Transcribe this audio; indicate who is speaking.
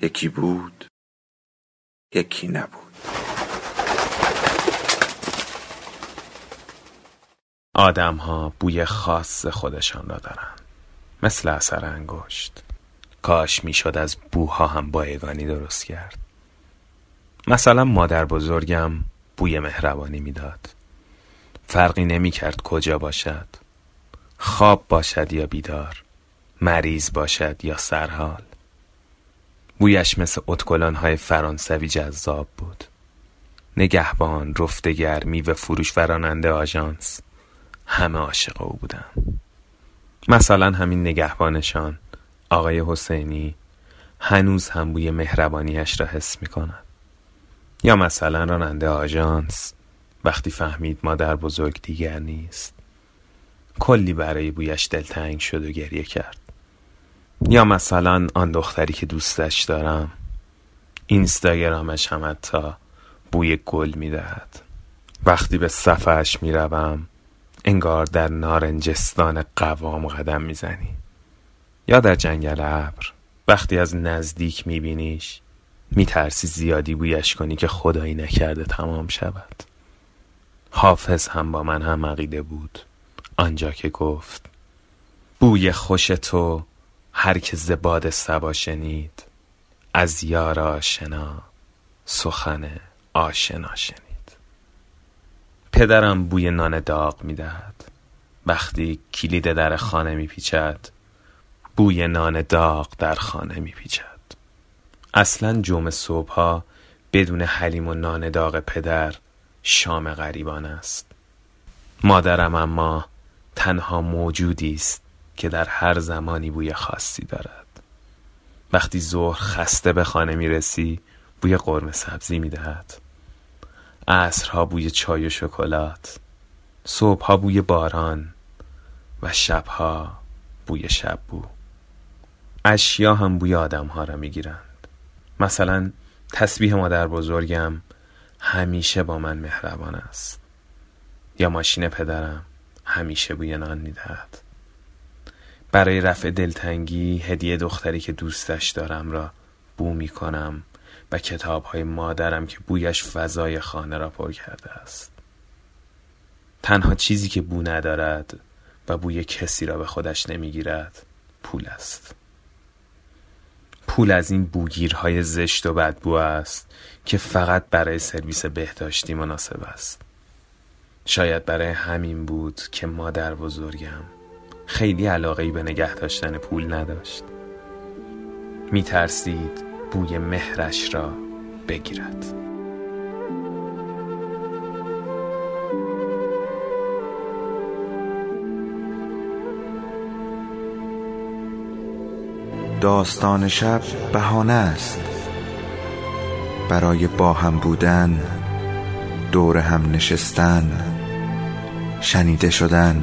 Speaker 1: یکی بود یکی نبود.
Speaker 2: آدم ها بوی خاص خودشان را دارند مثل اثر انگشت. کاش می‌شد از بوها هم بایگانی درست کرد. مثلا مادر بزرگم بوی مهربانی می‌داد. فرقی نمی کرد کجا باشد. خواب باشد یا بیدار مریض باشد یا سرحال. بویش مثل های فرانسوی جذاب بود. نگهبان، رفتگر، میوه فروش و راننده آژانس. همه عاشق او بودن. مثلا همین نگهبانشان آقای حسینی هنوز هم بوی مهربانیش را حس می کند یا مثلا راننده آژانس وقتی فهمید مادر بزرگ دیگر نیست. کلی برای بویش دلتنگ شد و گریه کرد. یا مثلا آن دختری که دوستش دارم. اینستاگرامش هم حتی بوی گل می‌دهد. وقتی به صفحش می‌روم انگار در نارنجستان قوام قدم می‌زنی. یا در جنگل ابر وقتی از نزدیک میبینیش میترسی زیادی بویش کنی که خدایی نکرده تمام شود. حافظ هم با من هم عقیده بود. آنجا که گفت بوی خوش تو هر که زباد سبا شنید از یار آشنا سخن آشنا شنید. پدرم بوی نان داغ می‌دهد وقتی کلید در خانه میپیچد بوی نان داغ در خانه میپیچد. اصلا جمع صبحها بدون حلیم و نان داغ پدر شام غریبان است. مادرم اما تنها موجودی است. که در هر زمانی بوی خاصی دارد. وقتی ظهر خسته به خانه می رسی بوی قرمه سبزی می دهد عصرها بوی چای و شکلات صبحها بوی باران و شبها بوی شب بو اشیا هم بوی آدم ها را می گیرند مثلا تسبیح مادر بزرگم همیشه با من مهربان است. یا ماشین پدرم همیشه بوی نان می دهد برای رفع دلتنگی هدیه دختری که دوستش دارم را بو می کنم و کتاب های مادرم که بویش فضای خانه را پر کرده است. تنها چیزی که بو ندارد و بوی کسی را به خودش نمی‌گیرد پول است. پول از این بوگیرهای زشت و بدبو است که فقط برای سرویس بهداشتی مناسب است. شاید برای همین بود که مادر بزرگم خیلی علاقه به نگه داشتن پول نداشت. می ترسید بوی مهرش را بگیرد.
Speaker 1: داستان شب بهانه است. برای با هم بودن دور هم نشستن شنیده شدن.